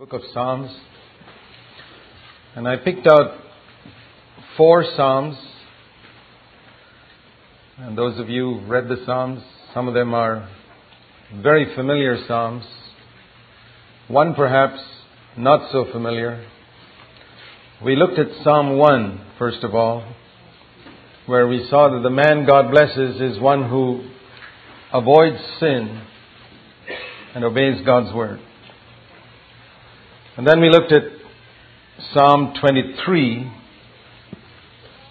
book of Psalms. And I picked out four Psalms. And those of you who've read the Psalms, some of them are very familiar Psalms. One perhaps not so familiar. We looked at Psalm 1, first of all, where we saw that the man God blesses is one who avoids sin and obeys God's word. And then we looked at Psalm 23,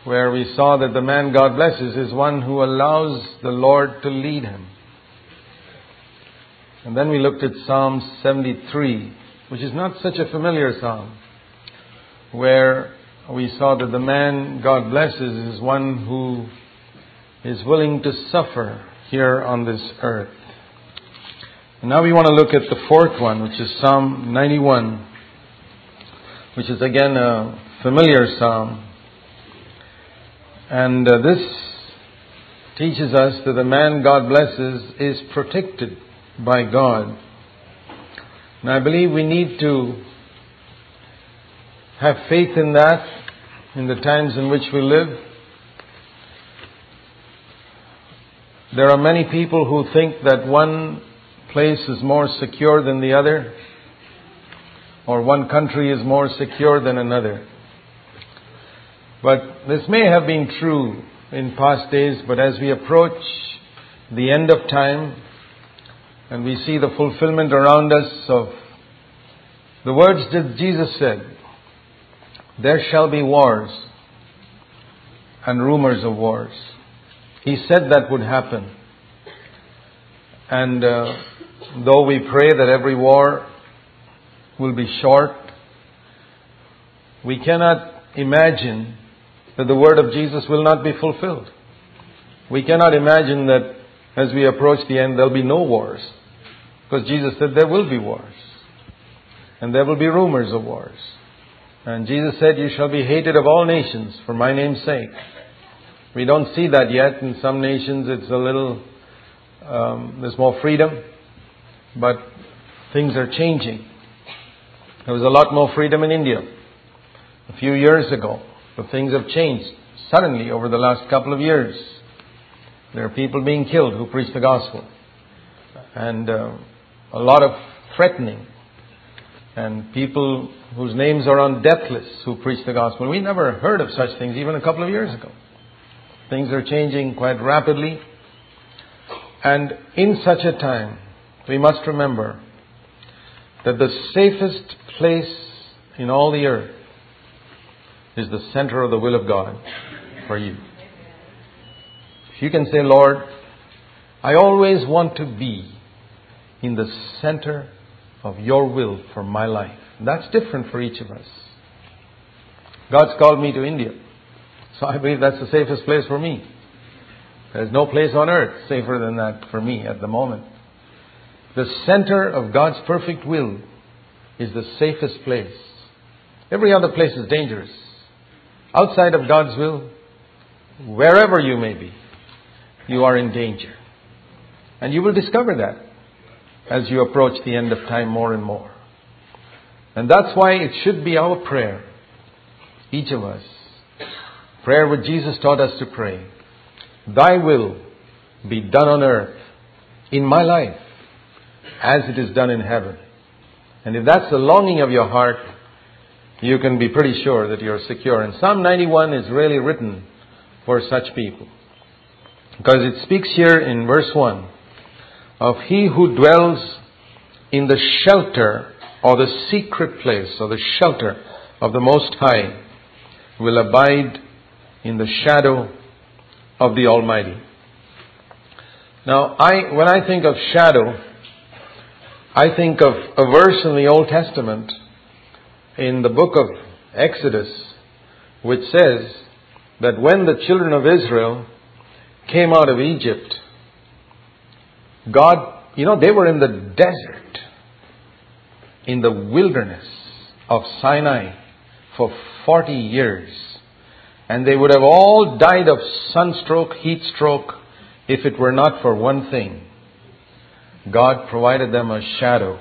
where we saw that the man God blesses is one who allows the Lord to lead him. And then we looked at Psalm 73, which is not such a familiar psalm, where we saw that the man God blesses is one who is willing to suffer here on this earth. And now we want to look at the fourth one, which is Psalm 91, which is again a familiar psalm. And uh, this teaches us that the man God blesses is protected by God. And I believe we need to have faith in that in the times in which we live. There are many people who think that one place is more secure than the other or one country is more secure than another. But this may have been true in past days, but as we approach the end of time and we see the fulfillment around us of the words that Jesus said, there shall be wars and rumors of wars. He said that would happen. And uh, though we pray that every war will be short. We cannot imagine that the word of Jesus will not be fulfilled. We cannot imagine that as we approach the end there'll be no wars. Because Jesus said there will be wars. And there will be rumors of wars. And Jesus said, You shall be hated of all nations for my name's sake. We don't see that yet. In some nations it's a little, um, there's more freedom. But things are changing. There was a lot more freedom in India a few years ago, but things have changed suddenly over the last couple of years. There are people being killed who preach the gospel, and uh, a lot of threatening, and people whose names are on death lists who preach the gospel. We never heard of such things even a couple of years ago. Things are changing quite rapidly, and in such a time, we must remember that the safest place in all the earth is the center of the will of God for you. If you can say, Lord, I always want to be in the center of your will for my life. That's different for each of us. God's called me to India. So I believe that's the safest place for me. There's no place on earth safer than that for me at the moment. The center of God's perfect will is the safest place. Every other place is dangerous. Outside of God's will, wherever you may be, you are in danger. And you will discover that as you approach the end of time more and more. And that's why it should be our prayer, each of us. Prayer what Jesus taught us to pray. Thy will be done on earth in my life as it is done in heaven. And if that's the longing of your heart, you can be pretty sure that you're secure. And Psalm 91 is really written for such people. Because it speaks here in verse 1 of he who dwells in the shelter or the secret place or the shelter of the Most High will abide in the shadow of the Almighty. Now, I, when I think of shadow, I think of a verse in the Old Testament in the book of Exodus which says that when the children of Israel came out of Egypt, God, you know, they were in the desert, in the wilderness of Sinai for 40 years. And they would have all died of sunstroke, heat stroke, if it were not for one thing God provided them a shadow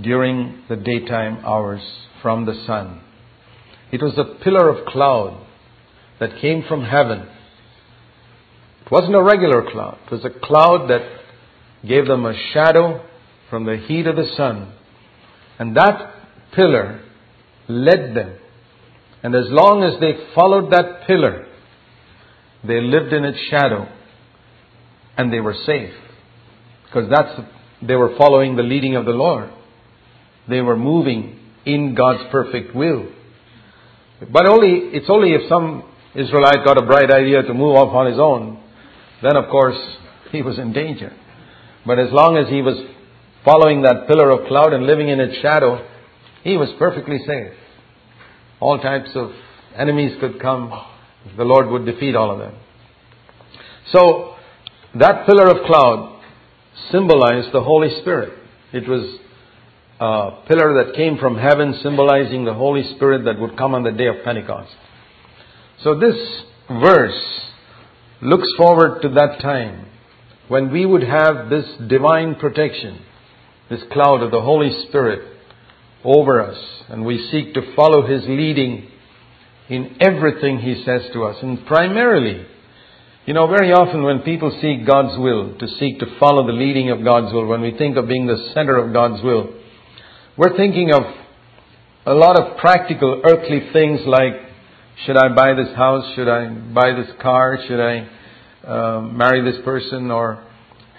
during the daytime hours from the sun. It was a pillar of cloud that came from heaven. It wasn't a regular cloud. It was a cloud that gave them a shadow from the heat of the sun. And that pillar led them. And as long as they followed that pillar, they lived in its shadow and they were safe. Because that's, they were following the leading of the Lord. They were moving in God's perfect will. But only, it's only if some Israelite got a bright idea to move off on his own, then of course he was in danger. But as long as he was following that pillar of cloud and living in its shadow, he was perfectly safe. All types of enemies could come. The Lord would defeat all of them. So, that pillar of cloud symbolized the Holy Spirit. It was a pillar that came from heaven symbolizing the Holy Spirit that would come on the day of Pentecost. So this verse looks forward to that time when we would have this divine protection, this cloud of the Holy Spirit over us, and we seek to follow His leading in everything He says to us. And primarily, you know, very often when people seek God's will, to seek to follow the leading of God's will, when we think of being the center of God's will, we're thinking of a lot of practical earthly things like, should I buy this house? Should I buy this car? Should I uh, marry this person? Or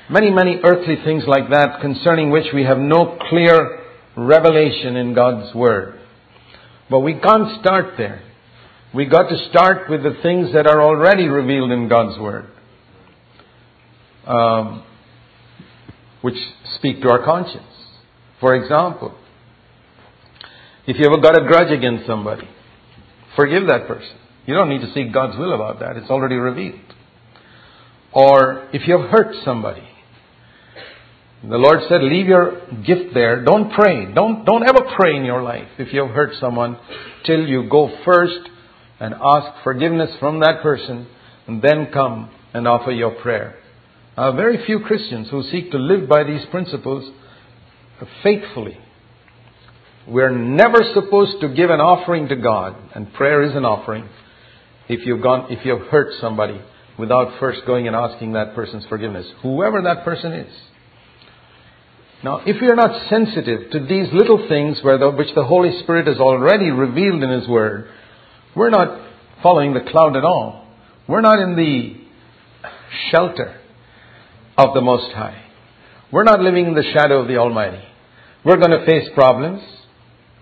many, many earthly things like that concerning which we have no clear revelation in God's Word. But we can't start there. We got to start with the things that are already revealed in God's Word, um, which speak to our conscience. For example, if you ever got a grudge against somebody, forgive that person. You don't need to seek God's will about that. It's already revealed. Or if you have hurt somebody, the Lord said, leave your gift there. Don't pray. Don't, don't ever pray in your life if you have hurt someone till you go first and ask forgiveness from that person and then come and offer your prayer. Now, very few Christians who seek to live by these principles faithfully. We're never supposed to give an offering to God, and prayer is an offering, if you've gone, if you've hurt somebody without first going and asking that person's forgiveness, whoever that person is. Now, if we are not sensitive to these little things the, which the Holy Spirit has already revealed in His Word, we're not following the cloud at all. We're not in the shelter of the Most High. We're not living in the shadow of the Almighty. We're going to face problems,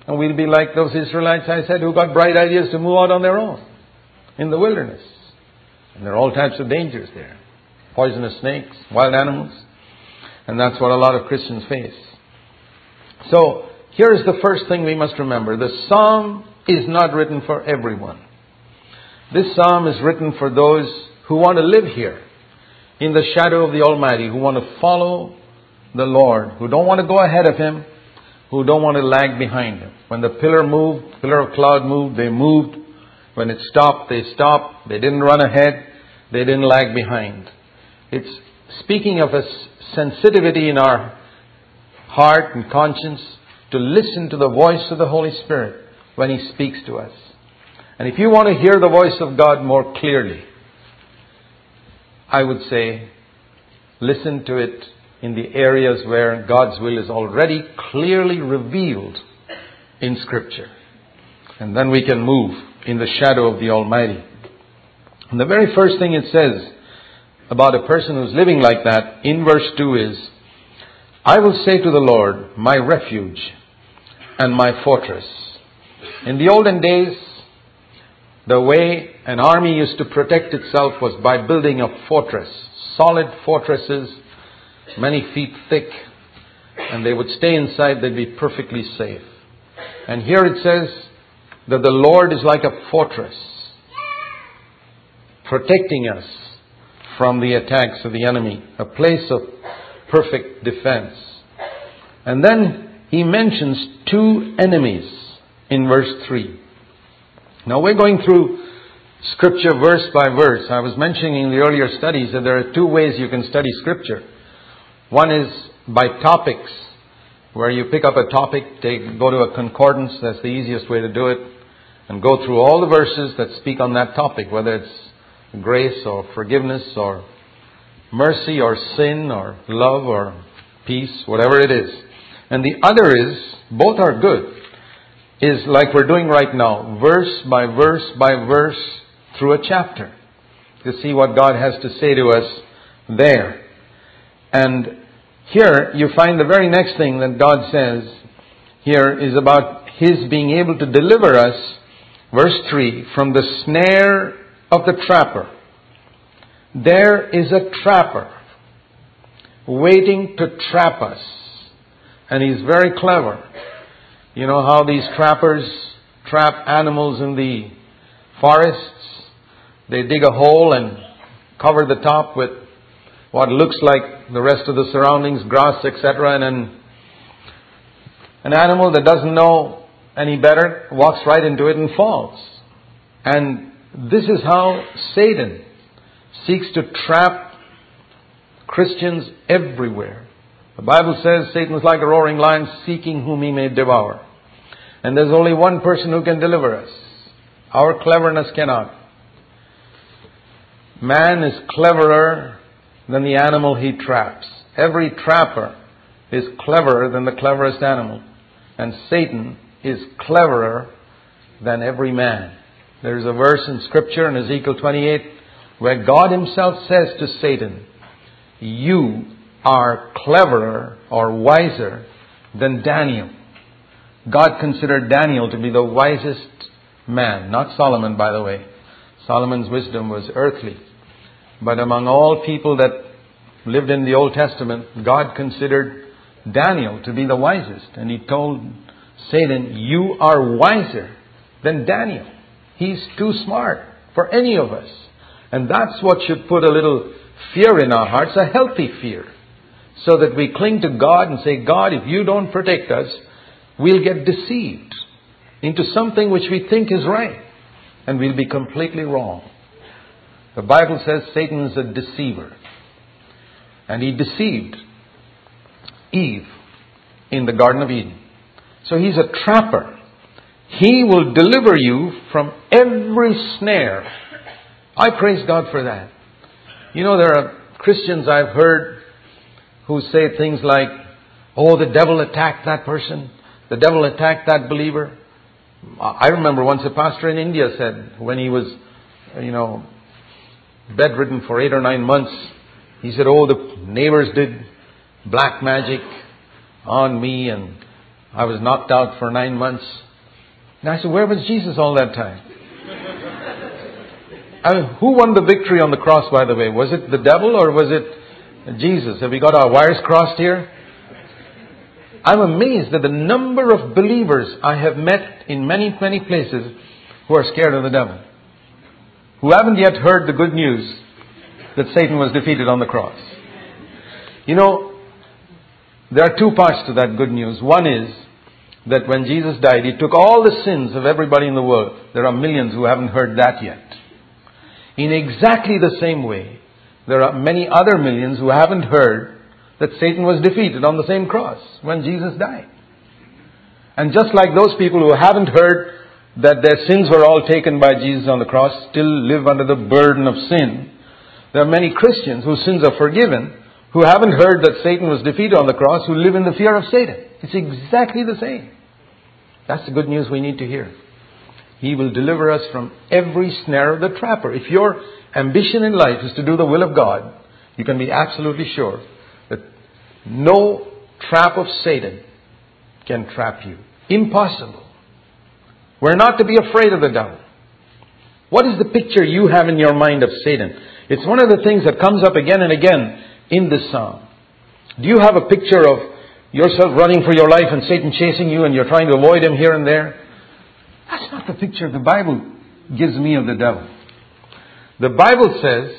and we'll be like those Israelites I said who got bright ideas to move out on their own in the wilderness. And there are all types of dangers there poisonous snakes, wild animals. And that's what a lot of Christians face. So, here's the first thing we must remember. The psalm is not written for everyone. This psalm is written for those who want to live here in the shadow of the Almighty, who want to follow the Lord, who don't want to go ahead of Him, who don't want to lag behind Him. When the pillar moved, pillar of cloud moved, they moved. When it stopped, they stopped. They didn't run ahead. They didn't lag behind. It's speaking of a sensitivity in our heart and conscience to listen to the voice of the Holy Spirit when He speaks to us. And if you want to hear the voice of God more clearly, I would say listen to it in the areas where God's will is already clearly revealed in Scripture. And then we can move in the shadow of the Almighty. And the very first thing it says about a person who's living like that in verse 2 is, I will say to the Lord, my refuge and my fortress. In the olden days, the way an army used to protect itself was by building a fortress, solid fortresses, many feet thick, and they would stay inside, they'd be perfectly safe. And here it says that the Lord is like a fortress, protecting us from the attacks of the enemy, a place of perfect defense. And then he mentions two enemies in verse 3. Now we're going through scripture verse by verse. I was mentioning in the earlier studies that there are two ways you can study scripture. One is by topics, where you pick up a topic, take, go to a concordance, that's the easiest way to do it, and go through all the verses that speak on that topic, whether it's grace or forgiveness or mercy or sin or love or peace, whatever it is. And the other is, both are good, is like we're doing right now, verse by verse by verse through a chapter to see what God has to say to us there. And here you find the very next thing that God says here is about His being able to deliver us, verse 3, from the snare of the trapper. There is a trapper waiting to trap us. And he's very clever. You know how these trappers trap animals in the forests? They dig a hole and cover the top with what looks like the rest of the surroundings, grass, etc. And then an animal that doesn't know any better walks right into it and falls. And this is how Satan seeks to trap Christians everywhere. The Bible says Satan is like a roaring lion seeking whom he may devour. And there's only one person who can deliver us. Our cleverness cannot. Man is cleverer than the animal he traps. Every trapper is cleverer than the cleverest animal. And Satan is cleverer than every man. There's a verse in Scripture in Ezekiel 28 where God Himself says to Satan, You are cleverer or wiser than Daniel. God considered Daniel to be the wisest man, not Solomon, by the way. Solomon's wisdom was earthly. But among all people that lived in the Old Testament, God considered Daniel to be the wisest. And he told Satan, You are wiser than Daniel. He's too smart for any of us. And that's what should put a little fear in our hearts, a healthy fear. So that we cling to God and say, God, if you don't protect us, we'll get deceived into something which we think is right. And we'll be completely wrong. The Bible says Satan is a deceiver. And he deceived Eve in the Garden of Eden. So he's a trapper. He will deliver you from every snare. I praise God for that. You know, there are Christians I've heard who say things like, oh, the devil attacked that person. The devil attacked that believer. I remember once a pastor in India said, when he was, you know, bedridden for eight or nine months. He said, Oh, the neighbors did black magic on me and I was knocked out for nine months. And I said, Where was Jesus all that time? I mean, who won the victory on the cross, by the way? Was it the devil or was it Jesus? Have we got our wires crossed here? I'm amazed at the number of believers I have met in many, many places who are scared of the devil who haven't yet heard the good news that Satan was defeated on the cross. You know, there are two parts to that good news. One is that when Jesus died, He took all the sins of everybody in the world. There are millions who haven't heard that yet. In exactly the same way, there are many other millions who haven't heard that Satan was defeated on the same cross when Jesus died. And just like those people who haven't heard that their sins were all taken by Jesus on the cross still live under the burden of sin. There are many Christians whose sins are forgiven who haven't heard that Satan was defeated on the cross who live in the fear of Satan. It's exactly the same. That's the good news we need to hear. He will deliver us from every snare of the trapper. If your ambition in life is to do the will of God, you can be absolutely sure no trap of Satan can trap you. Impossible. We're not to be afraid of the devil. What is the picture you have in your mind of Satan? It's one of the things that comes up again and again in this psalm. Do you have a picture of yourself running for your life and Satan chasing you and you're trying to avoid him here and there? That's not the picture the Bible gives me of the devil. The Bible says,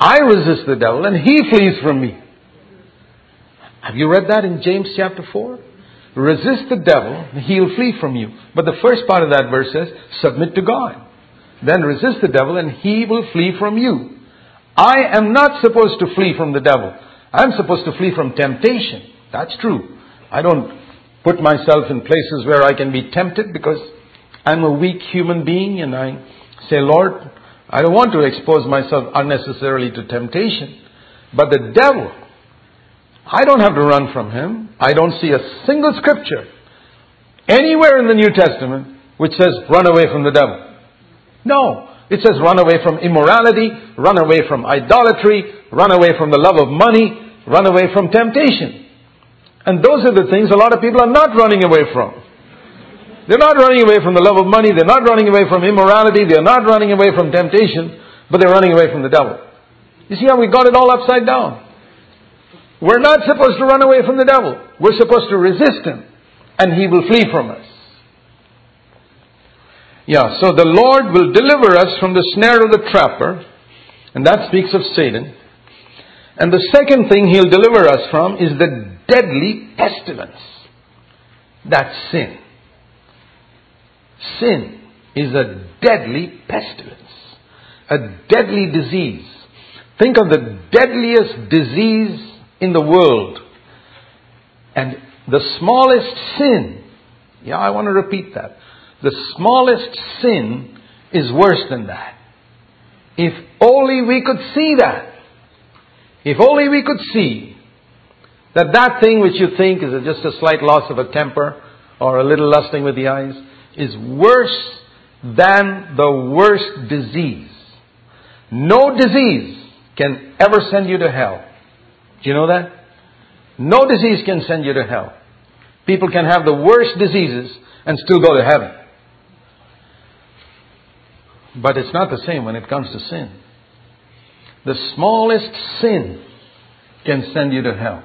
I resist the devil and he flees from me. Have you read that in James chapter 4? Resist the devil, he'll flee from you. But the first part of that verse says, submit to God. Then resist the devil and he will flee from you. I am not supposed to flee from the devil. I'm supposed to flee from temptation. That's true. I don't put myself in places where I can be tempted because I'm a weak human being and I say, Lord, I don't want to expose myself unnecessarily to temptation. But the devil, I don't have to run from him. I don't see a single scripture anywhere in the New Testament which says run away from the devil. No. It says run away from immorality, run away from idolatry, run away from the love of money, run away from temptation. And those are the things a lot of people are not running away from. They're not running away from the love of money, they're not running away from immorality, they're not running away from temptation, but they're running away from the devil. You see how we got it all upside down? We're not supposed to run away from the devil. We're supposed to resist him, and he will flee from us. Yeah, so the Lord will deliver us from the snare of the trapper, and that speaks of Satan. And the second thing he'll deliver us from is the deadly pestilence. That's sin. Sin is a deadly pestilence, a deadly disease. Think of the deadliest disease in the world. And the smallest sin, yeah, I want to repeat that. The smallest sin is worse than that. If only we could see that. If only we could see that that thing which you think is just a slight loss of a temper or a little lusting with the eyes is worse than the worst disease. No disease can ever send you to hell. Do you know that? No disease can send you to hell. People can have the worst diseases and still go to heaven. But it's not the same when it comes to sin. The smallest sin can send you to hell.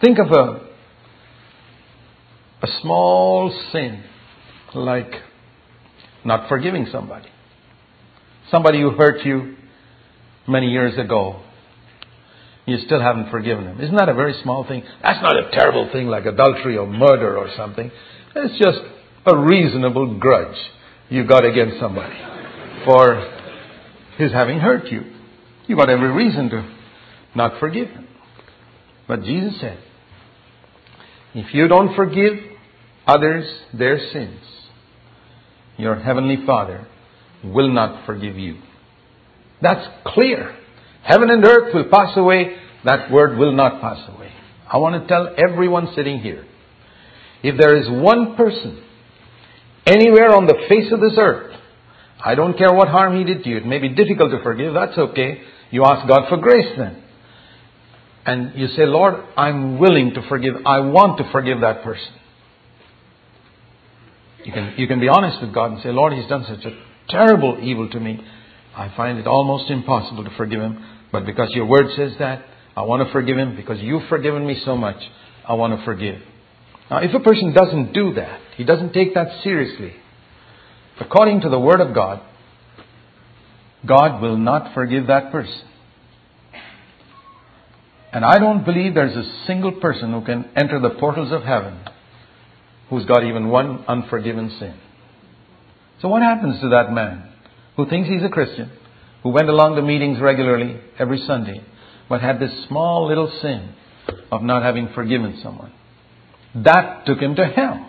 Think of a, a small sin like not forgiving somebody. Somebody who hurt you many years ago. You still haven't forgiven him. Isn't that a very small thing? That's not a terrible thing like adultery or murder or something. It's just a reasonable grudge you got against somebody for his having hurt you. You got every reason to not forgive him. But Jesus said, if you don't forgive others their sins, your heavenly Father will not forgive you. That's clear. Heaven and earth will pass away, that word will not pass away. I want to tell everyone sitting here if there is one person anywhere on the face of this earth. I don't care what harm he did to you. It may be difficult to forgive. That's okay. You ask God for grace then. And you say, Lord, I'm willing to forgive. I want to forgive that person. You can, you can be honest with God and say, Lord, he's done such a terrible evil to me. I find it almost impossible to forgive him. But because your word says that, I want to forgive him. Because you've forgiven me so much, I want to forgive. Now, if a person doesn't do that, he doesn't take that seriously, according to the Word of God, God will not forgive that person. And I don't believe there's a single person who can enter the portals of heaven who's got even one unforgiven sin. So what happens to that man who thinks he's a Christian, who went along to meetings regularly every Sunday, but had this small little sin of not having forgiven someone? That took him to hell,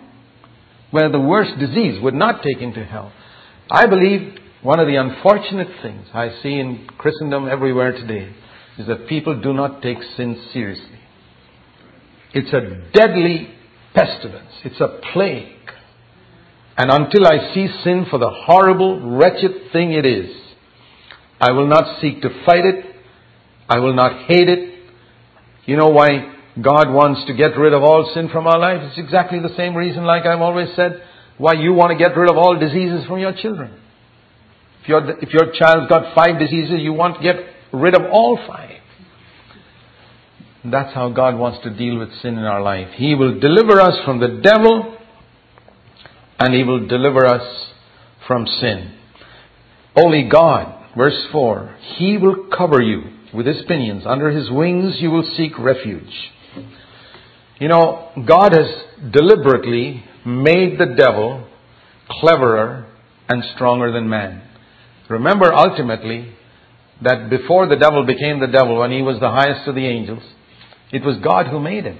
where the worst disease would not take him to hell. I believe one of the unfortunate things I see in Christendom everywhere today is that people do not take sin seriously. It's a deadly pestilence. It's a plague. And until I see sin for the horrible, wretched thing it is, I will not seek to fight it. I will not hate it. You know why God wants to get rid of all sin from our life? It's exactly the same reason, like I've always said, why you want to get rid of all diseases from your children. If, your if your child's got five diseases, you want to get rid of all five. That's how God wants to deal with sin in our life. He will deliver us from the devil and He will deliver us from sin. Only God, verse 4, He will cover you with His pinions. Under His wings you will seek refuge. You know, God has deliberately made the devil cleverer and stronger than man. Remember ultimately that before the devil became the devil, when he was the highest of the angels, it was God who made him.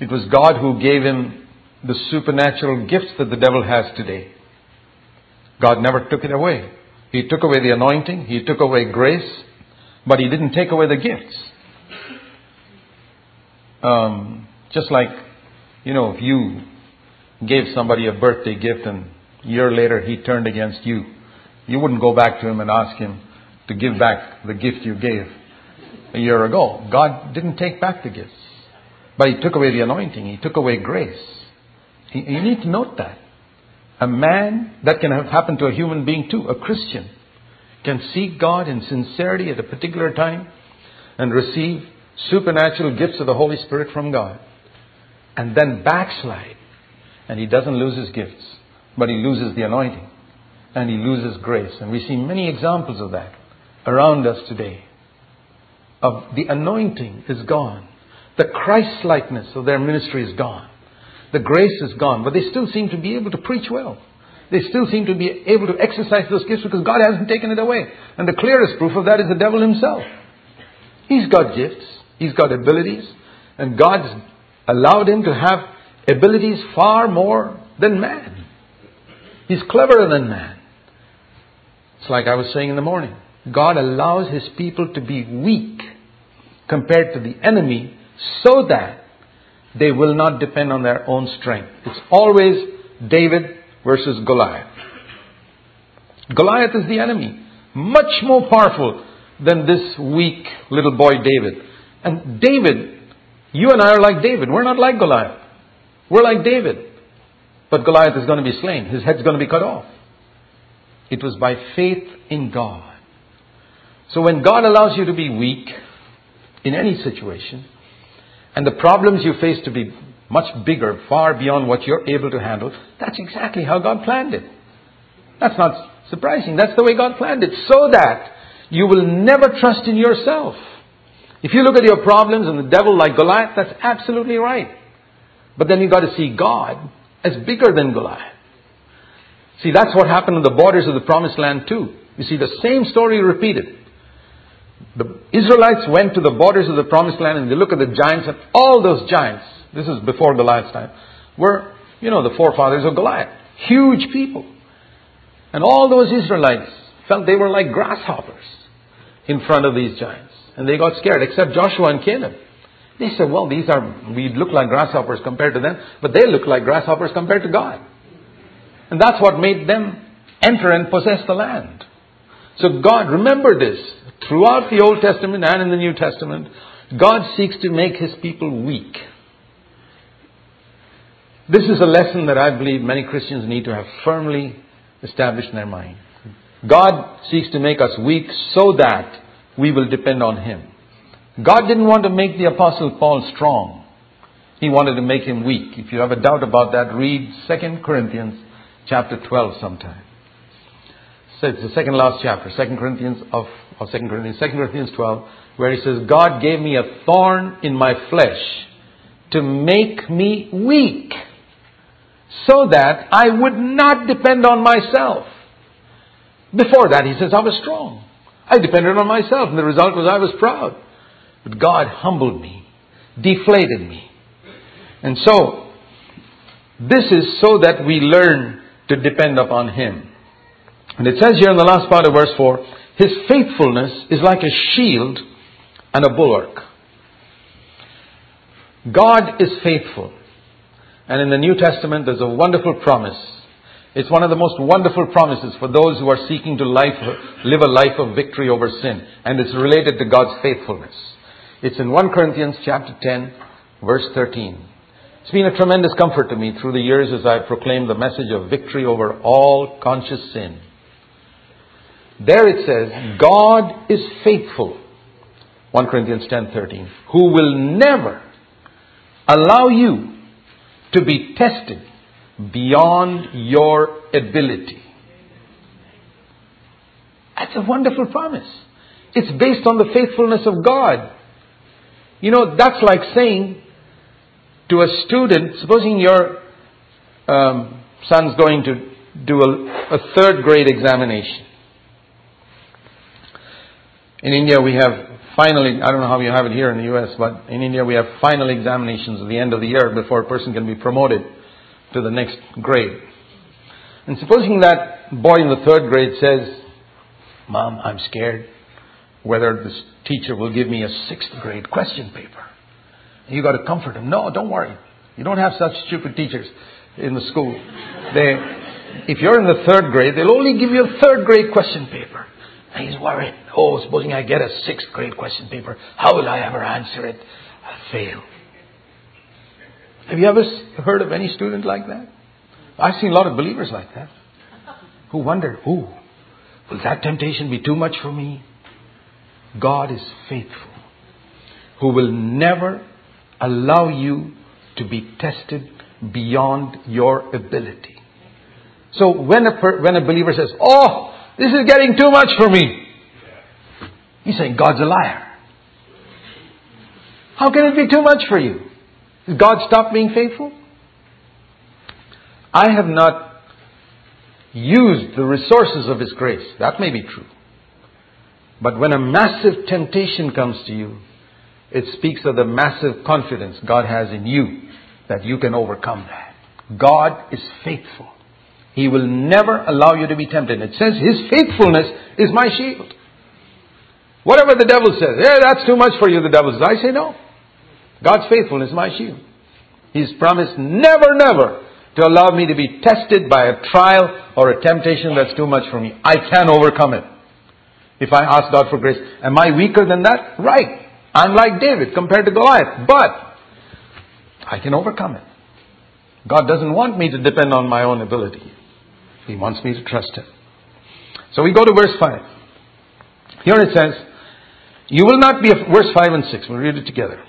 It was God who gave him the supernatural gifts that the devil has today. God never took it away. He took away the anointing, He took away grace, but He didn't take away the gifts. Um, just like, you know, if you gave somebody a birthday gift and a year later he turned against you, you wouldn't go back to him and ask him to give back the gift you gave a year ago. God didn't take back the gifts, but He took away the anointing, He took away grace. You need to note that. A man, that can have happened to a human being too, a Christian, can seek God in sincerity at a particular time and receive supernatural gifts of the Holy Spirit from God and then backslide. And he doesn't lose his gifts, but he loses the anointing and he loses grace. And we see many examples of that around us today. Of the anointing is gone. The Christ likeness of their ministry is gone. The grace is gone, but they still seem to be able to preach well. They still seem to be able to exercise those gifts because God hasn't taken it away. And the clearest proof of that is the devil himself. He's got gifts, he's got abilities, and God's allowed him to have abilities far more than man. He's cleverer than man. It's like I was saying in the morning. God allows his people to be weak compared to the enemy so that they will not depend on their own strength. It's always David versus Goliath. Goliath is the enemy, much more powerful than this weak little boy David. And David, you and I are like David. We're not like Goliath. We're like David. But Goliath is going to be slain. His head's going to be cut off. It was by faith in God. So when God allows you to be weak in any situation, and the problems you face to be much bigger, far beyond what you're able to handle, that's exactly how God planned it. That's not surprising. That's the way God planned it. So that you will never trust in yourself. If you look at your problems and the devil like Goliath, that's absolutely right. But then you've got to see God as bigger than Goliath. See, that's what happened on the borders of the promised land too. You see the same story repeated. The Israelites went to the borders of the promised land and they look at the giants and all those giants, this is before Goliath's time, were, you know, the forefathers of Goliath. Huge people. And all those Israelites felt they were like grasshoppers in front of these giants. And they got scared, except Joshua and Caleb. They said, well, these are, we look like grasshoppers compared to them, but they look like grasshoppers compared to God. And that's what made them enter and possess the land. So God, remember this, throughout the Old Testament and in the New Testament, God seeks to make His people weak. This is a lesson that I believe many Christians need to have firmly established in their mind. God seeks to make us weak so that we will depend on Him. God didn't want to make the Apostle Paul strong. He wanted to make him weak. If you have a doubt about that, read 2 Corinthians chapter 12 sometime. So it's the second last chapter, 2 Corinthians of, of 2 Corinthians, 2 Corinthians 12, where he says, God gave me a thorn in my flesh to make me weak so that I would not depend on myself. Before that, he says, I was strong. I depended on myself, and the result was I was proud. But God humbled me, deflated me. And so, this is so that we learn to depend upon Him. And it says here in the last part of verse 4 His faithfulness is like a shield and a bulwark. God is faithful. And in the New Testament, there's a wonderful promise. It's one of the most wonderful promises for those who are seeking to life, live a life of victory over sin. And it's related to God's faithfulness. It's in 1 Corinthians chapter 10, verse 13. It's been a tremendous comfort to me through the years as I've proclaimed the message of victory over all conscious sin. There it says, God is faithful. 1 Corinthians 10:13, who will never allow you to be tested beyond your ability. That's a wonderful promise. It's based on the faithfulness of God. You know, that's like saying to a student, supposing your um, son's going to do a, a third grade examination. In India, we have finally, I don't know how you have it here in the US, but in India we have final examinations at the end of the year before a person can be promoted to the next grade. And supposing that boy in the third grade says, Mom, I'm scared whether this teacher will give me a sixth grade question paper. You got to comfort him. No, don't worry. You don't have such stupid teachers in the school. They, if you're in the third grade, they'll only give you a third grade question paper. And he's worried. Oh, supposing I get a sixth grade question paper, how will I ever answer it? I'll fail. Have you ever heard of any student like that? I've seen a lot of believers like that who wonder, oh, will that temptation be too much for me? God is faithful, who will never allow you to be tested beyond your ability. So when a, per, when a believer says, Oh, this is getting too much for me, he's saying God's a liar. How can it be too much for you? Has God stopped being faithful? I have not used the resources of His grace. That may be true. But when a massive temptation comes to you, it speaks of the massive confidence God has in you that you can overcome that. God is faithful. He will never allow you to be tempted. It says His faithfulness is my shield. Whatever the devil says, yeah, that's too much for you, the devil says. I say no. God's faithfulness is my shield. He's promised never, never to allow me to be tested by a trial or a temptation that's too much for me. I can overcome it. If I ask God for grace, am I weaker than that? Right. I'm like David compared to Goliath, but I can overcome it. God doesn't want me to depend on my own ability. He wants me to trust Him. So we go to verse 5. Here it says, You will not be, verse 5 and 6, we'll read it together.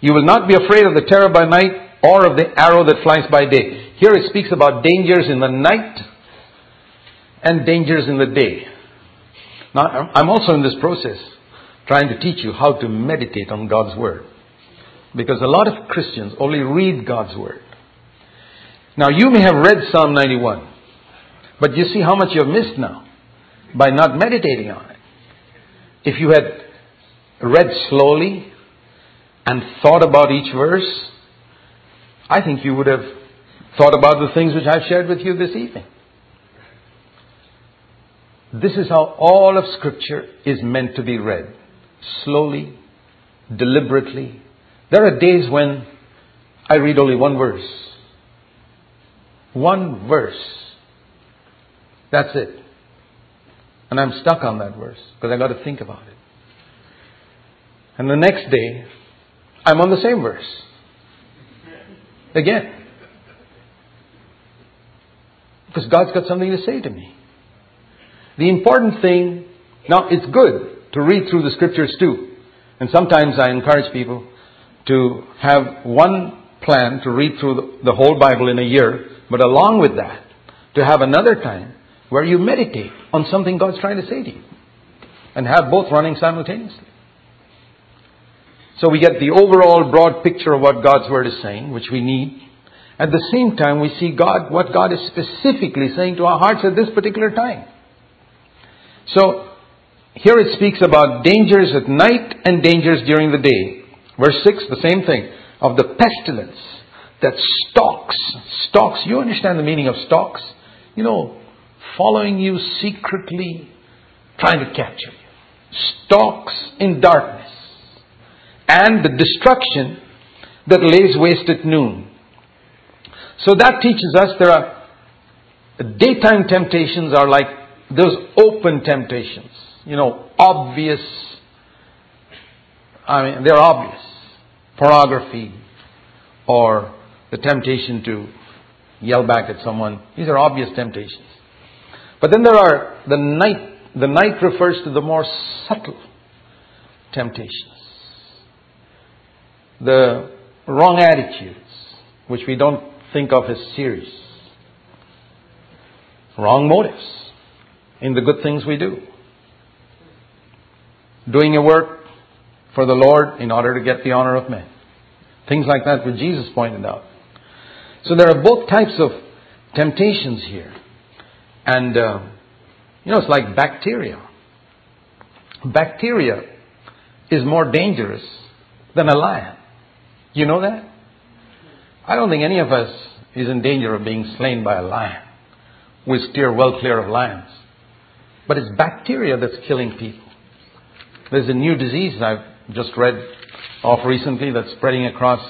You will not be afraid of the terror by night or of the arrow that flies by day. Here it speaks about dangers in the night and dangers in the day. Now, I'm also in this process trying to teach you how to meditate on God's Word. Because a lot of Christians only read God's Word. Now, you may have read Psalm 91, but you see how much you have missed now by not meditating on it. If you had read slowly and thought about each verse, I think you would have thought about the things which I've shared with you this evening. This is how all of Scripture is meant to be read slowly, deliberately. There are days when I read only one verse. One verse. That's it. And I'm stuck on that verse because I got to think about it. And the next day, I'm on the same verse. Again. Because God's got something to say to me. The important thing, now it's good to read through the scriptures too. And sometimes I encourage people to have one plan to read through the whole Bible in a year, but along with that, to have another time where you meditate on something God's trying to say to you and have both running simultaneously. So we get the overall broad picture of what God's Word is saying, which we need. At the same time, we see God, what God is specifically saying to our hearts at this particular time. So, here it speaks about dangers at night and dangers during the day. Verse 6, the same thing. Of the pestilence that stalks. Stalks. You understand the meaning of stalks? You know, following you secretly, trying to capture you. Stalks in darkness. And the destruction that lays waste at noon. So that teaches us there are daytime temptations are like those open temptations, you know, obvious. I mean, they're obvious. Pornography or the temptation to yell back at someone. These are obvious temptations. But then there are the night. The night refers to the more subtle temptations. The wrong attitudes, which we don't think of as serious. Wrong motives in the good things we do. Doing a work for the Lord in order to get the honor of men. Things like that which Jesus pointed out. So there are both types of temptations here. And, uh, you know, it's like bacteria. Bacteria is more dangerous than a lion. You know that? I don't think any of us is in danger of being slain by a lion. We steer well clear of lions. But it's bacteria that's killing people. There's a new disease I've just read of recently that's spreading across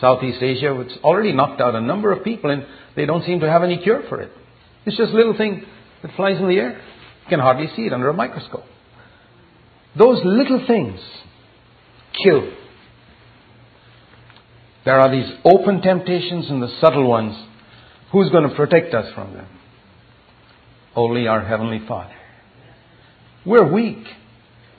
Southeast Asia. It's already knocked out a number of people and they don't seem to have any cure for it. It's just a little thing that flies in the air. You can hardly see it under a microscope. Those little things kill. There are these open temptations and the subtle ones. Who's going to protect us from them? Only our Heavenly Father. We're weak.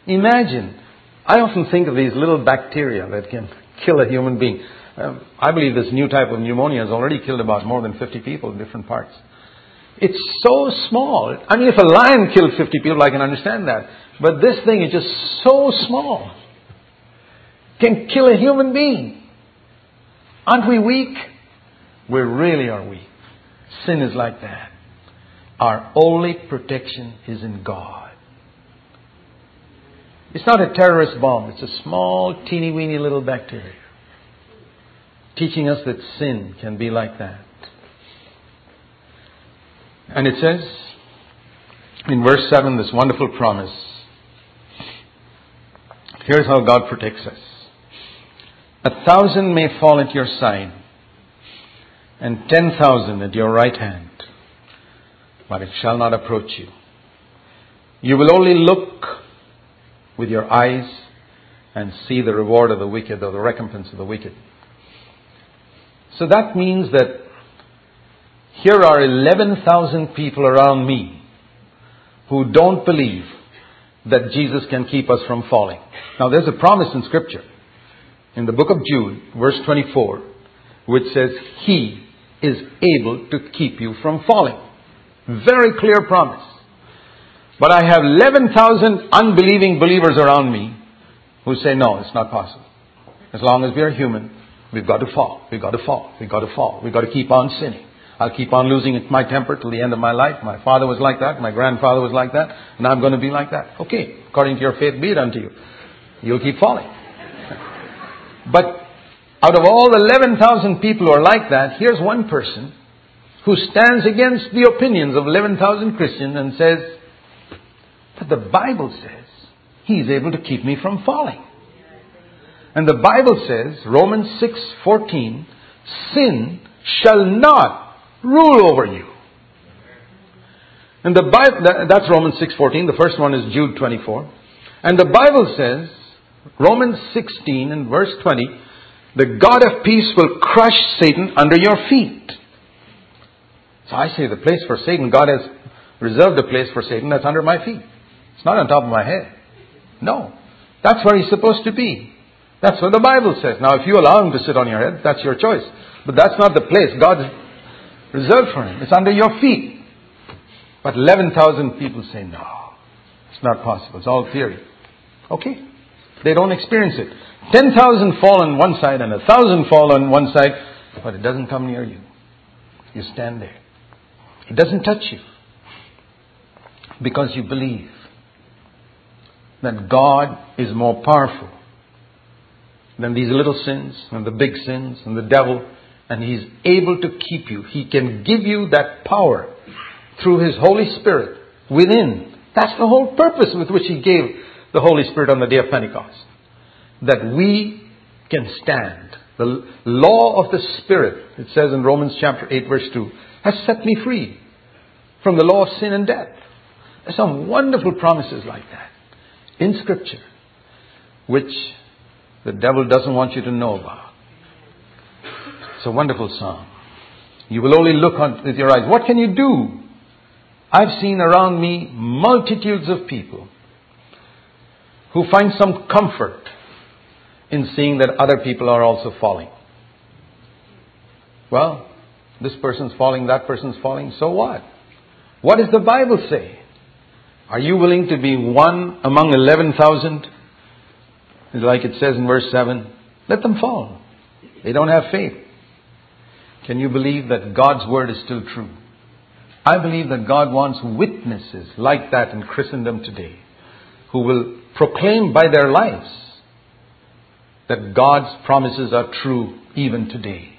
Imagine. I often think of these little bacteria that can kill a human being. Um, I believe this new type of pneumonia has already killed about more than 50 people in different parts. It's so small. I mean, if a lion killed 50 people, I can understand that. But this thing is just so small. Can kill a human being. Aren't we weak? We really are weak. Sin is like that. Our only protection is in God. It's not a terrorist bomb. It's a small, teeny weeny little bacteria. Teaching us that sin can be like that. And it says in verse 7 this wonderful promise. Here's how God protects us. A thousand may fall at your side, and ten thousand at your right hand, but it shall not approach you. You will only look with your eyes and see the reward of the wicked or the recompense of the wicked. So that means that here are 11,000 people around me who don't believe that Jesus can keep us from falling. Now there's a promise in scripture in the book of Jude, verse 24, which says, He is able to keep you from falling. Very clear promise. But I have 11,000 unbelieving believers around me who say, no, it's not possible. As long as we are human, we've got to fall. We've got to fall. We've got to fall. We've got to keep on sinning. I'll keep on losing my temper till the end of my life. My father was like that. My grandfather was like that. And I'm going to be like that. Okay. According to your faith, be it unto you. You'll keep falling. But out of all the 11,000 people who are like that, here's one person who stands against the opinions of 11,000 Christians and says, but the Bible says He's able to keep me from falling. And the Bible says, Romans 6:14, sin shall not rule over you. And the Bible, that's Romans 6:14. The first one is Jude 24. And the Bible says, Romans 16 and verse 20, the God of peace will crush Satan under your feet. So I say the place for Satan, God has reserved a place for Satan that's under my feet. It's not on top of my head. No. That's where he's supposed to be. That's what the Bible says. Now, if you allow him to sit on your head, that's your choice. But that's not the place God reserved for him. It's under your feet. But 11,000 people say, no, it's not possible. It's all theory. Okay. They don't experience it. 10,000 fall on one side and a 1,000 fall on one side, but it doesn't come near you. You stand there. It doesn't touch you because you believe that God is more powerful than these little sins and the big sins and the devil, and He's able to keep you. He can give you that power through His Holy Spirit within. That's the whole purpose with which He gave the Holy Spirit on the day of Pentecost. That we can stand. The law of the Spirit, it says in Romans chapter 8 verse 2, has set me free from the law of sin and death. There's some wonderful promises like that in Scripture, which the devil doesn't want you to know about. It's a wonderful song. You will only look on with your eyes. What can you do? I've seen around me multitudes of people who find some comfort in seeing that other people are also falling. Well, this person's falling, that person's falling, so what? What does the Bible say? Are you willing to be one among 11,000? Like it says in verse 7, let them fall. They don't have faith. Can you believe that God's word is still true? I believe that God wants witnesses like that in Christendom today who will proclaim by their lives that God's promises are true even today.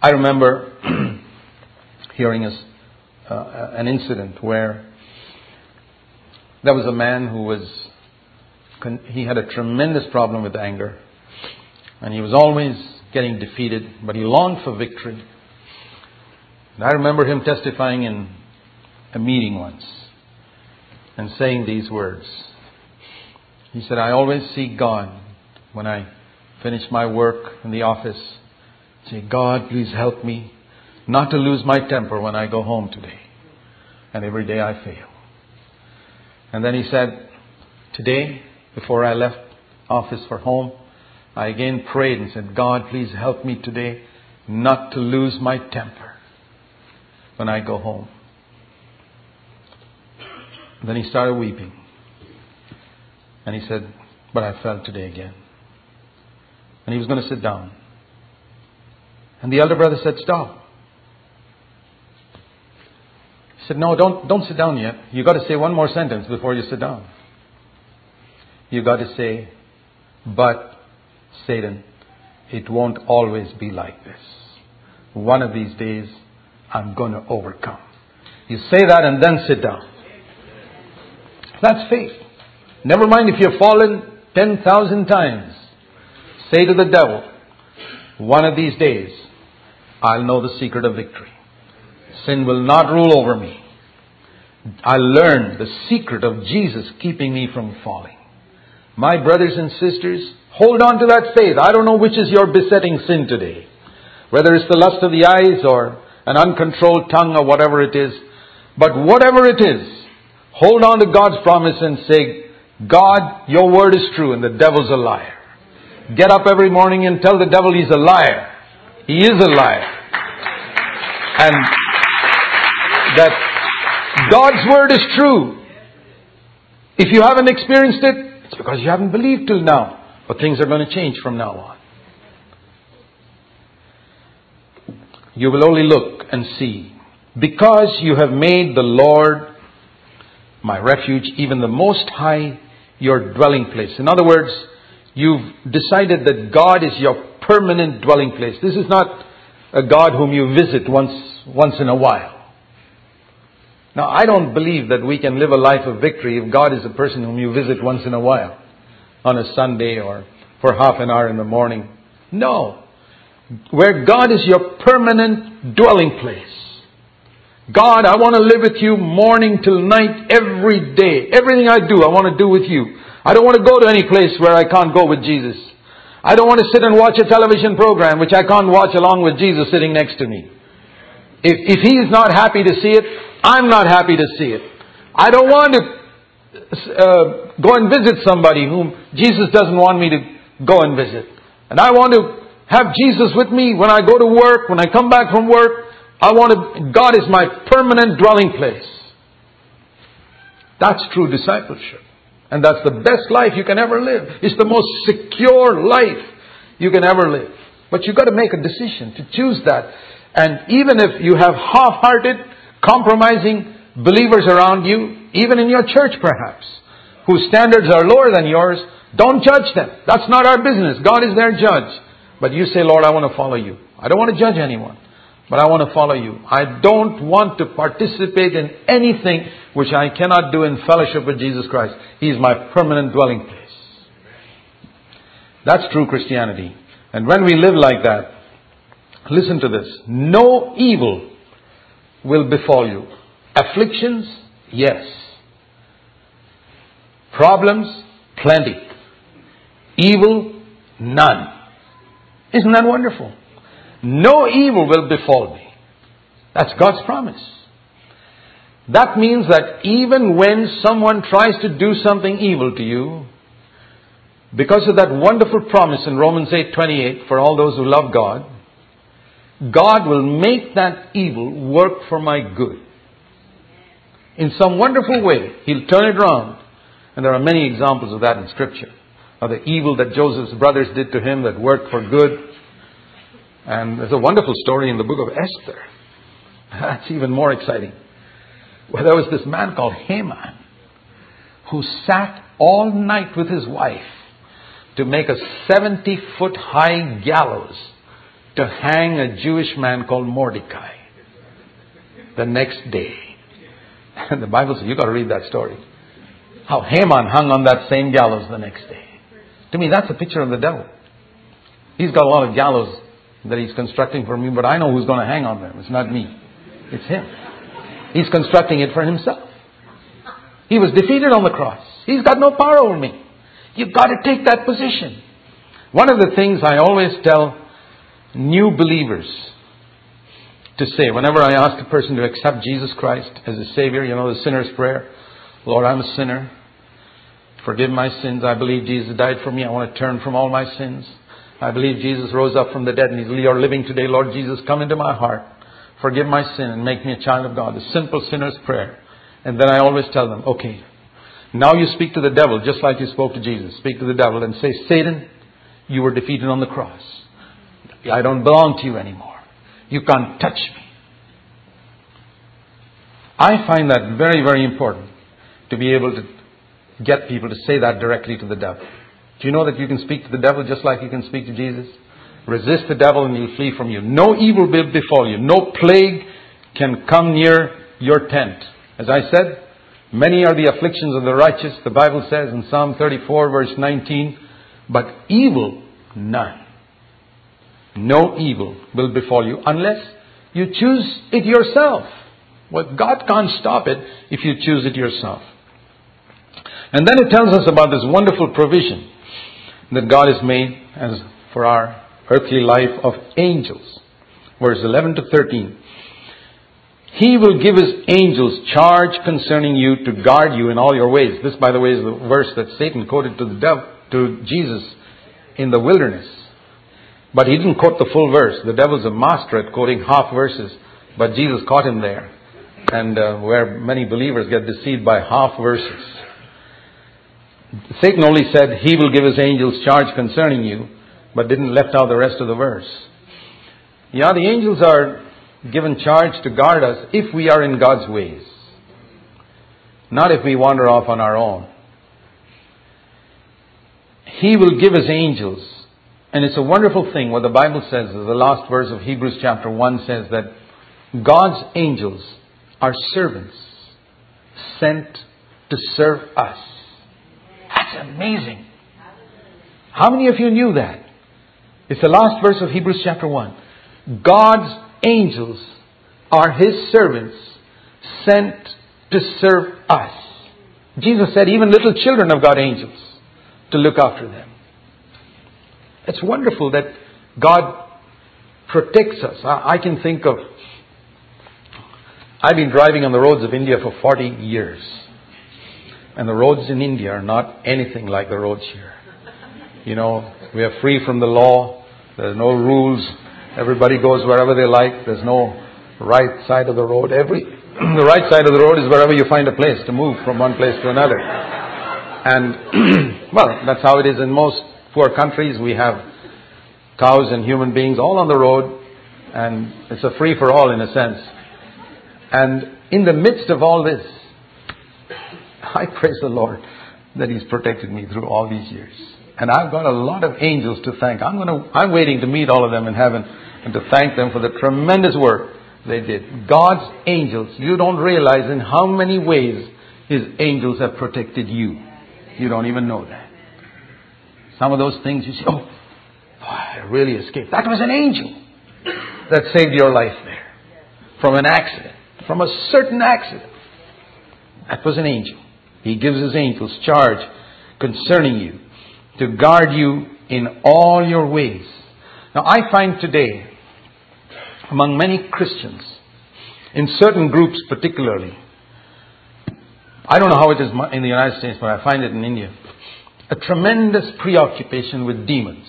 I remember hearing a, uh, an incident where there was a man who was, he had a tremendous problem with anger. And he was always getting defeated, but he longed for victory. And I remember him testifying in a meeting once and saying these words. He said, I always see God when I finish my work in the office. Say, God, please help me not to lose my temper when I go home today. And every day I fail. And then he said, Today, before I left office for home, I again prayed and said, God, please help me today not to lose my temper when I go home. Then he started weeping. And he said, But I fell today again. And he was going to sit down. And the elder brother said, Stop. He said, No, don't, don't sit down yet. You've got to say one more sentence before you sit down. You've got to say, But, Satan, it won't always be like this. One of these days, I'm going to overcome. You say that and then sit down. That's faith. Never mind if you've fallen 10,000 times. Say to the devil, one of these days, I'll know the secret of victory. Sin will not rule over me. I learned the secret of Jesus keeping me from falling. My brothers and sisters, hold on to that faith. I don't know which is your besetting sin today. Whether it's the lust of the eyes or an uncontrolled tongue or whatever it is. But whatever it is, hold on to God's promise and say, God, your word is true and the devil's a liar. Get up every morning and tell the devil he's a liar. He is a liar. And that God's word is true. If you haven't experienced it, it's because you haven't believed till now. But things are going to change from now on. You will only look and see. Because you have made the Lord my refuge, even the Most High, your dwelling place. In other words, you've decided that God is your permanent dwelling place. This is not a God whom you visit once, once in a while. Now, I don't believe that we can live a life of victory if God is a person whom you visit once in a while, on a Sunday or for half an hour in the morning. No. Where God is your permanent dwelling place. God, I want to live with you morning till night every day. Everything I do, I want to do with you. I don't want to go to any place where I can't go with Jesus. I don't want to sit and watch a television program which I can't watch along with Jesus sitting next to me. If, if he is not happy to see it, I'm not happy to see it. I don't want to uh, go and visit somebody whom Jesus doesn't want me to go and visit. And I want to have Jesus with me when I go to work, when I come back from work, I want to, God is my permanent dwelling place. That's true discipleship. And that's the best life you can ever live. It's the most secure life you can ever live. But you've got to make a decision to choose that. And even if you have half-hearted, compromising believers around you, even in your church perhaps, whose standards are lower than yours, don't judge them. That's not our business. God is their judge. But you say, Lord, I want to follow you. I don't want to judge anyone. But I want to follow you. I don't want to participate in anything which I cannot do in fellowship with Jesus Christ. He is my permanent dwelling place. That's true Christianity. And when we live like that, listen to this. No evil will befall you. Afflictions, yes. Problems, plenty. Evil, none. Isn't that wonderful? No evil will befall me. That's God's promise. That means that even when someone tries to do something evil to you, because of that wonderful promise in Romans 8:28 for all those who love God, God will make that evil work for my good. In some wonderful way, He'll turn it around. And there are many examples of that in Scripture. Of the evil that Joseph's brothers did to him that worked for good. And there's a wonderful story in the book of Esther. That's even more exciting. Where there was this man called Haman who sat all night with his wife to make a 70 foot high gallows to hang a Jewish man called Mordecai the next day. And the Bible says, you've got to read that story. How Haman hung on that same gallows the next day. To me, that's a picture of the devil. He's got a lot of gallows that he's constructing for me, but I know who's going to hang on them. It's not me. It's him. He's constructing it for himself. He was defeated on the cross. He's got no power over me. You've got to take that position. One of the things I always tell new believers to say whenever I ask a person to accept Jesus Christ as a Savior, you know, the sinner's prayer Lord, I'm a sinner. Forgive my sins. I believe Jesus died for me. I want to turn from all my sins. I believe Jesus rose up from the dead and He's are living today. Lord Jesus, come into my heart. Forgive my sin and make me a child of God. A simple sinner's prayer. And then I always tell them, okay, now you speak to the devil just like you spoke to Jesus. Speak to the devil and say, Satan, you were defeated on the cross. I don't belong to you anymore. You can't touch me. I find that very, very important to be able to get people to say that directly to the devil. Do you know that you can speak to the devil just like you can speak to Jesus? Resist the devil and he'll flee from you. No evil will befall you. No plague can come near your tent. As I said, many are the afflictions of the righteous, the Bible says in Psalm 34 verse 19, but evil none. No evil will befall you unless you choose it yourself. Well, God can't stop it if you choose it yourself. And then it tells us about this wonderful provision that God has made as for our earthly life of angels. Verse 11 to 13. He will give his angels charge concerning you to guard you in all your ways. This, by the way, is the verse that Satan quoted to the devil, to Jesus in the wilderness. But he didn't quote the full verse. The devil's a master at quoting half verses, but Jesus caught him there. And uh, where many believers get deceived by half verses. Satan only said, He will give His angels charge concerning you, but didn't left out the rest of the verse. Yeah, the angels are given charge to guard us if we are in God's ways, not if we wander off on our own. He will give His angels, and it's a wonderful thing what the Bible says, the last verse of Hebrews chapter 1 says that God's angels are servants sent to serve us. That's amazing. How many of you knew that? It's the last verse of Hebrews chapter 1. God's angels are His servants sent to serve us. Jesus said, even little children have got angels to look after them. It's wonderful that God protects us. I can think of, I've been driving on the roads of India for 40 years. And the roads in India are not anything like the roads here. You know, we are free from the law. There's no rules. Everybody goes wherever they like. There's no right side of the road. Every, the right side of the road is wherever you find a place to move from one place to another. And, well, that's how it is in most poor countries. We have cows and human beings all on the road, and it's a free for all in a sense. And in the midst of all this, I praise the Lord that He's protected me through all these years. And I've got a lot of angels to thank. I'm to, I'm waiting to meet all of them in heaven and to thank them for the tremendous work they did. God's angels, you don't realize in how many ways His angels have protected you. You don't even know that. Some of those things you say, oh, I really escaped. That was an angel that saved your life there from an accident, from a certain accident. That was an angel. He gives His angels charge concerning you to guard you in all your ways. Now, I find today, among many Christians, in certain groups particularly, I don't know how it is in the United States, but I find it in India, a tremendous preoccupation with demons.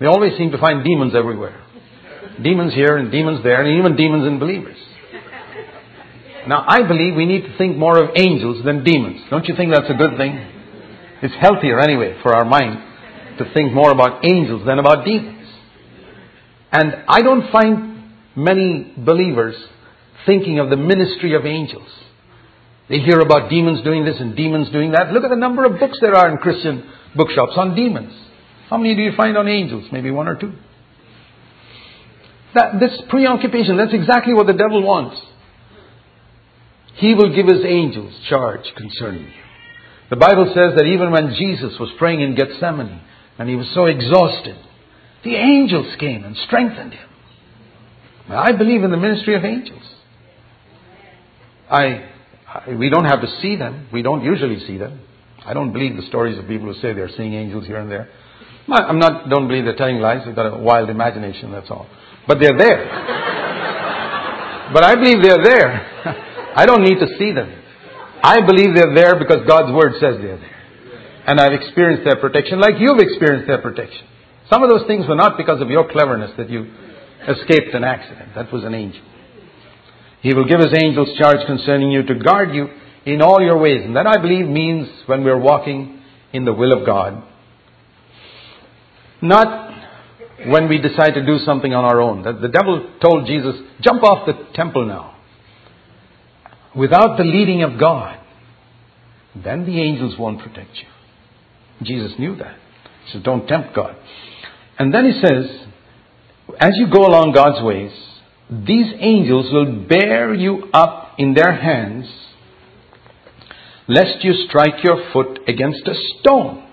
They always seem to find demons everywhere. Demons here and demons there, and even demons in believers. Now, I believe we need to think more of angels than demons. Don't you think that's a good thing? It's healthier anyway for our mind to think more about angels than about demons. And I don't find many believers thinking of the ministry of angels. They hear about demons doing this and demons doing that. Look at the number of books there are in Christian bookshops on demons. How many do you find on angels? Maybe one or two. That, this preoccupation, that's exactly what the devil wants. He will give his angels charge concerning you. The Bible says that even when Jesus was praying in Gethsemane and he was so exhausted, the angels came and strengthened him. Now, I believe in the ministry of angels. I, I, we don't have to see them. We don't usually see them. I don't believe the stories of people who say they're seeing angels here and there. I'm not, don't believe they're telling lies. They've got a wild imagination, that's all. But they're there. but I believe they're there. I don't need to see them. I believe they're there because God's Word says they're there. And I've experienced their protection like you've experienced their protection. Some of those things were not because of your cleverness that you escaped an accident. That was an angel. He will give his angels charge concerning you to guard you in all your ways. And that I believe means when we're walking in the will of God. Not when we decide to do something on our own. The devil told Jesus, jump off the temple now. Without the leading of God, then the angels won't protect you. Jesus knew that. He says, don't tempt God. And then he says, as you go along God's ways, these angels will bear you up in their hands, lest you strike your foot against a stone.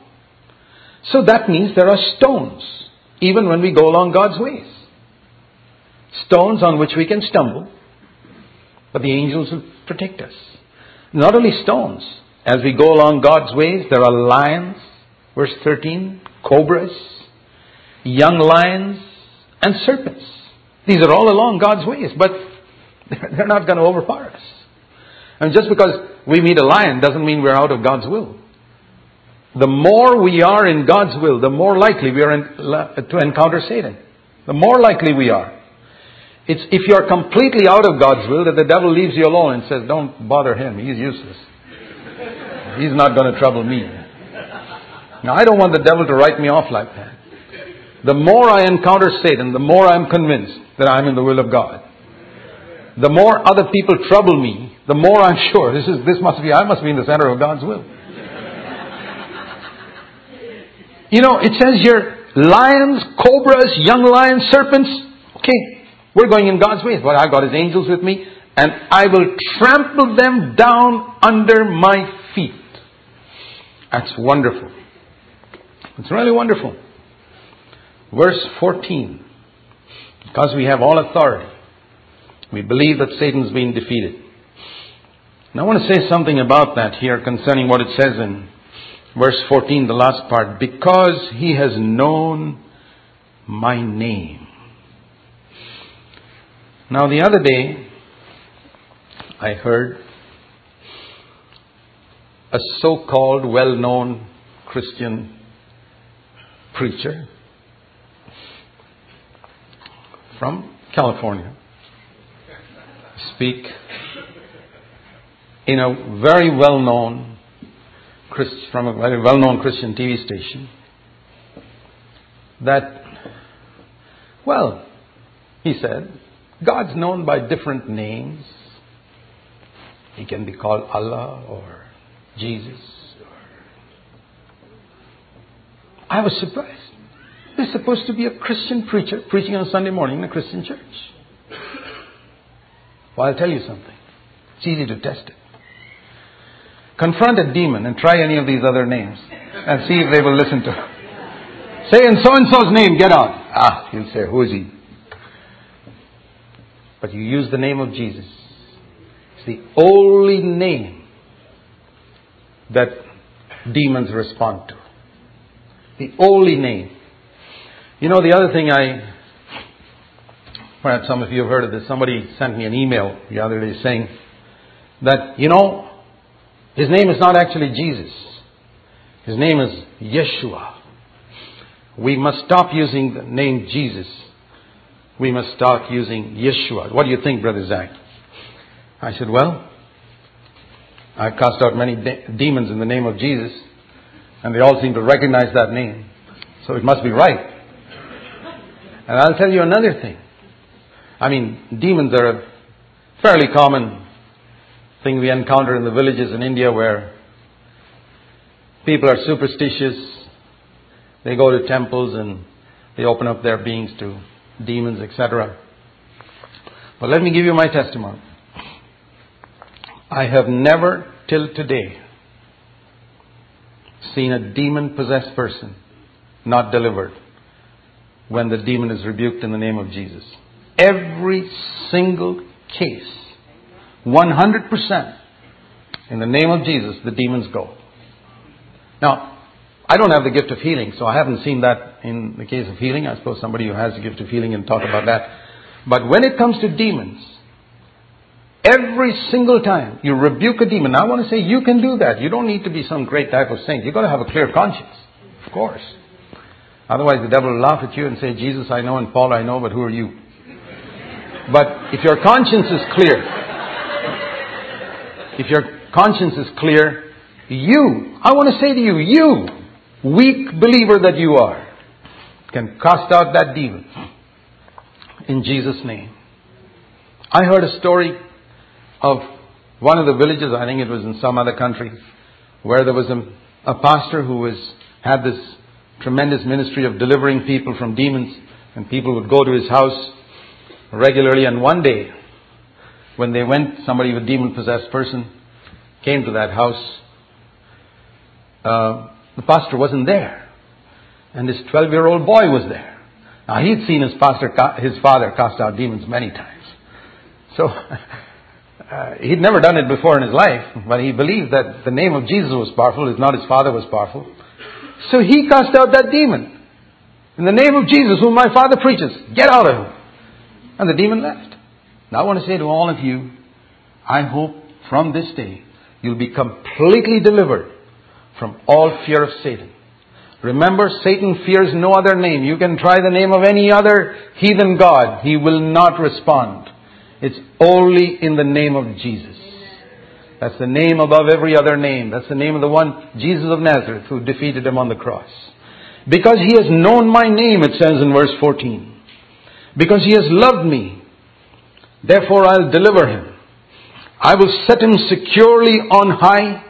So that means there are stones, even when we go along God's ways. Stones on which we can stumble, but the angels will protect us. Not only stones, as we go along God's ways, there are lions, verse 13, cobras, young lions, and serpents. These are all along God's ways, but they're not going to overpower us. And just because we meet a lion doesn't mean we're out of God's will. The more we are in God's will, the more likely we are in, to encounter Satan. The more likely we are. It's if you're completely out of God's will that the devil leaves you alone and says, Don't bother him, he's useless. He's not going to trouble me. Now, I don't want the devil to write me off like that. The more I encounter Satan, the more I'm convinced that I'm in the will of God. The more other people trouble me, the more I'm sure this is this must be I must be in the center of God's will. You know, it says here lions, cobras, young lions, serpents. Okay, we're going in God's ways. But I've got His angels with me, and I will trample them down under my feet. That's wonderful. It's really wonderful. Verse 14. Because we have all authority, we believe that Satan's been defeated. And I want to say something about that here concerning what it says in verse 14, the last part. Because he has known my name. Now, the other day, I heard a so called well known Christian preacher from California speak in a very well known from a very well known Christian TV station that, well, he said, God's known by different names. He can be called Allah or Jesus. I was surprised. There's supposed to be a Christian preacher preaching on Sunday morning in a Christian church. Well, I'll tell you something. It's easy to test it. Confront a demon and try any of these other names and see if they will listen to it. Say in so and so's name, get out. Ah, he'll say, who is he? But you use the name of Jesus. It's the only name that demons respond to. The only name. You know, the other thing I, perhaps some of you have heard of this, somebody sent me an email the other day saying that, you know, his name is not actually Jesus. His name is Yeshua. We must stop using the name Jesus. We must start using Yeshua. What do you think, Brother Zac? I said, well, I've cast out many de- demons in the name of Jesus, and they all seem to recognize that name. So it must be right. And I'll tell you another thing. I mean, demons are a fairly common thing we encounter in the villages in India where people are superstitious They go to temples and they open up their beings to demons, etc. But let me give you my testimony. I have never, till today, seen a demon possessed person not delivered when the demon is rebuked in the name of Jesus. Every single case, 100%, in the name of Jesus, the demons go. Now, I don't have the gift of healing, so I haven't seen that in the case of healing. I suppose somebody who has the gift of healing can talk about that. But when it comes to demons, every single time you rebuke a demon, I want to say you can do that. You don't need to be some great type of saint. You've got to have a clear conscience, of course. Otherwise, the devil will laugh at you and say, Jesus I know and Paul I know, but who are you? But if your conscience is clear, if your conscience is clear, you, I want to say to you, you, weak believer that you are, can cast out that demon in Jesus' name. I heard a story of one of the villages, I think it was in some other country, where there was a, a pastor who was, had this tremendous ministry of delivering people from demons, and people would go to his house regularly, and one day, when they went, somebody with a demon possessed person came to that house. Uh, the pastor wasn't there, and this 12 year old boy was there. Now he'd seen his pastor, his father cast out demons many times. So, uh, he'd never done it before in his life, but he believed that the name of Jesus was powerful, if not his father was powerful. So he cast out that demon. In the name of Jesus, whom my father preaches, get out of him. And the demon left. Now I want to say to all of you, I hope from this day you'll be completely delivered from all fear of Satan. Remember, Satan fears no other name. You can try the name of any other heathen God. He will not respond. It's only in the name of Jesus. That's the name above every other name. That's the name of the one, Jesus of Nazareth, who defeated him on the cross. Because he has known my name, it says in verse 14. Because he has loved me, therefore I'll deliver him. I will set him securely on high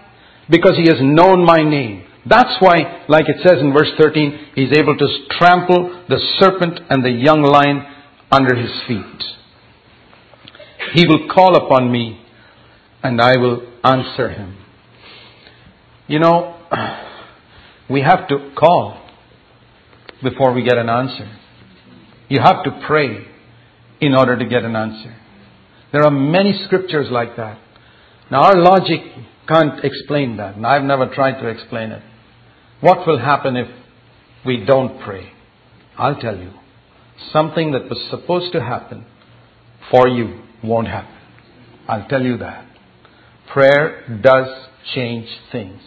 because he has known my name. That's why, like it says in verse 13, he's able to trample the serpent and the young lion under his feet. He will call upon me and I will answer him. You know, we have to call before we get an answer. You have to pray in order to get an answer. There are many scriptures like that. Now, our logic can't explain that, and I've never tried to explain it. What will happen if we don't pray? I'll tell you. Something that was supposed to happen for you won't happen. I'll tell you that. Prayer does change things.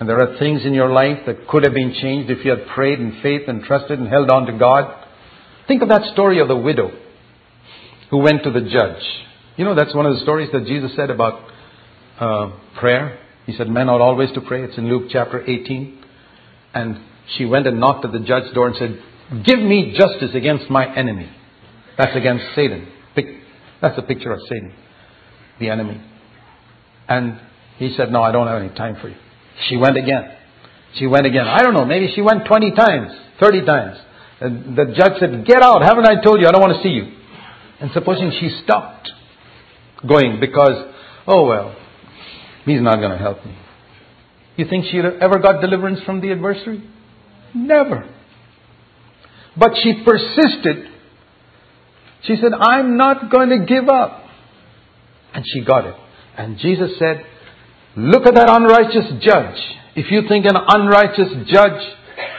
And there are things in your life that could have been changed if you had prayed in faith and trusted and held on to God. Think of that story of the widow who went to the judge. You know, that's one of the stories that Jesus said about uh, prayer. He said, Men ought always to pray. It's in Luke chapter 18. And she went and knocked at the judge's door and said, Give me justice against my enemy. That's against Satan. That's a picture of Satan, the enemy. And he said, No, I don't have any time for you. She went again. She went again. I don't know, maybe she went 20 times, 30 times. And the judge said, Get out. Haven't I told you? I don't want to see you. And supposing she stopped going because, oh well, he's not going to help me. You think she ever got deliverance from the adversary? Never. But she persisted. She said, I'm not going to give up. And she got it. And Jesus said, Look at that unrighteous judge. If you think an unrighteous judge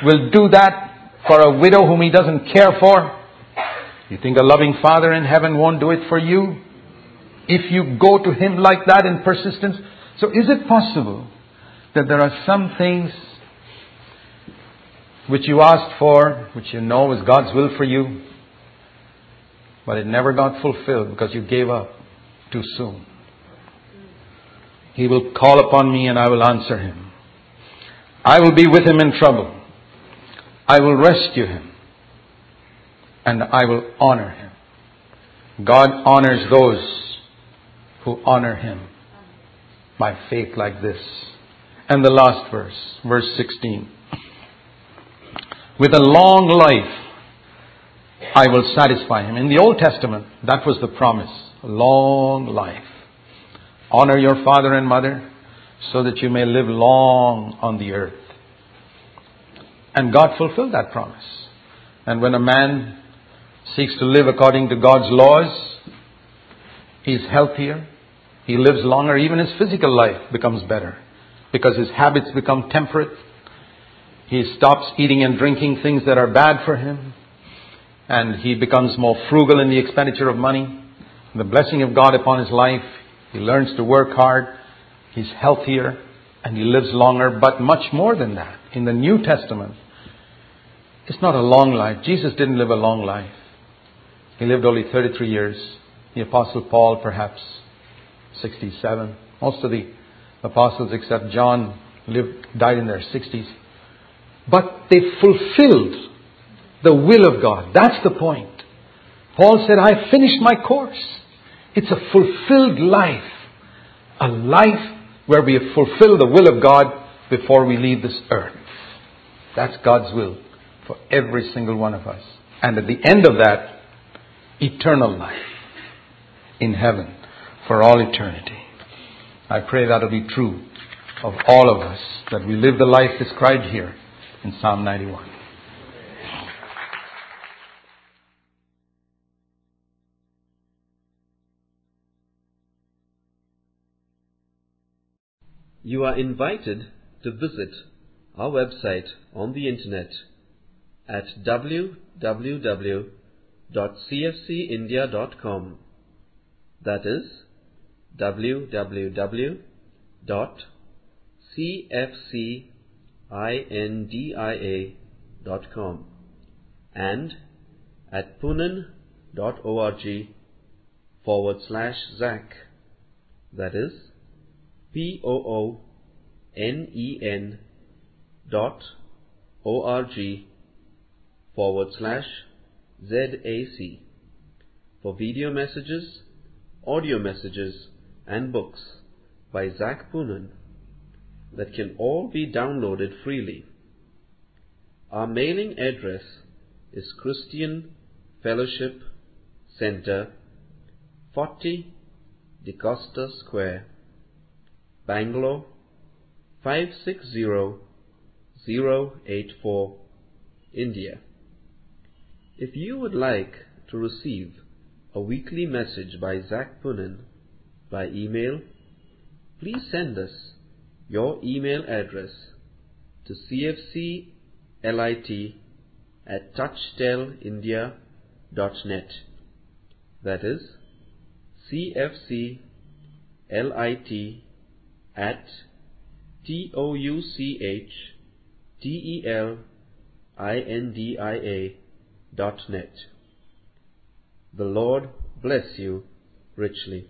will do that for a widow whom he doesn't care for, you think a loving Father in heaven won't do it for you? If you go to him like that in persistence? So is it possible that there are some things which you asked for, which you know is God's will for you, but it never got fulfilled because you gave up too soon. He will call upon me and I will answer him. I will be with him in trouble. I will rescue him and I will honor him. God honors those who honor him by faith like this. And the last verse, verse 16. with a long life, I will satisfy him. In the Old Testament, that was the promise. Long life. Honor your father and mother so that you may live long on the earth. And God fulfilled that promise. And when a man seeks to live according to God's laws, he's healthier, he lives longer, even his physical life becomes better because his habits become temperate. He stops eating and drinking things that are bad for him and he becomes more frugal in the expenditure of money. The blessing of God upon his life, he learns to work hard, he's healthier, and he lives longer, but much more than that. In the New Testament, it's not a long life. Jesus didn't live a long life. He lived only 33 years. The Apostle Paul, perhaps 67. Most of the apostles, except John, lived, died in their 60s. But they fulfilled the will of God. That's the point. Paul said, I finished my course. It's a fulfilled life. A life where we fulfill the will of God before we leave this earth. That's God's will for every single one of us. And at the end of that, eternal life in heaven for all eternity. I pray that'll be true of all of us, that we live the life described here in Psalm 91. You are invited to visit our website on the internet at www.cfcindia.com. That is www.cfcindia.com and at poonen.org forward slash Zac. That is P O O N E N dot O R G forward slash Z A C for video messages, audio messages, and books by Zac Poonen that can all be downloaded freely. Our mailing address is Christian Fellowship Center, 40 DaCosta Square, Bangalore 560084, India. If you would like to receive a weekly message by Zac Poonen by email, please send us your email address to cfclit at touchtelindia.net. That is cfclit at T O U C H T E L I N D I A dot net. The Lord bless you richly.